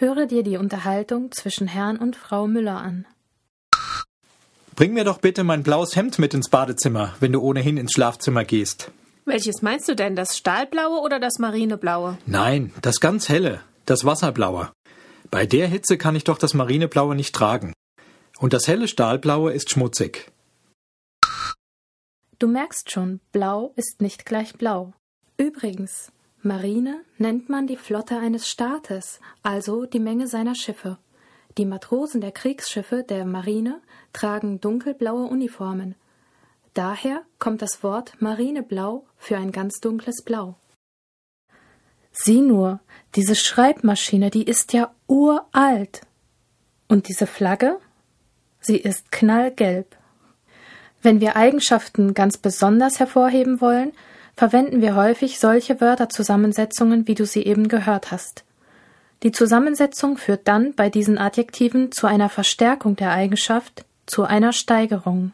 Höre dir die Unterhaltung zwischen Herrn und Frau Müller an. Bring mir doch bitte mein blaues Hemd mit ins Badezimmer, wenn du ohnehin ins Schlafzimmer gehst. Welches meinst du denn, das Stahlblaue oder das Marineblaue? Nein, das ganz helle, das Wasserblaue. Bei der Hitze kann ich doch das Marineblaue nicht tragen. Und das helle Stahlblaue ist schmutzig. Du merkst schon, blau ist nicht gleich blau. Übrigens, Marine nennt man die Flotte eines Staates, also die Menge seiner Schiffe. Die Matrosen der Kriegsschiffe der Marine tragen dunkelblaue Uniformen. Daher kommt das Wort Marineblau für ein ganz dunkles Blau. Sieh nur, diese Schreibmaschine, die ist ja uralt. Und diese Flagge? Sie ist knallgelb. Wenn wir Eigenschaften ganz besonders hervorheben wollen, verwenden wir häufig solche Wörterzusammensetzungen, wie du sie eben gehört hast. Die Zusammensetzung führt dann bei diesen Adjektiven zu einer Verstärkung der Eigenschaft, zu einer Steigerung.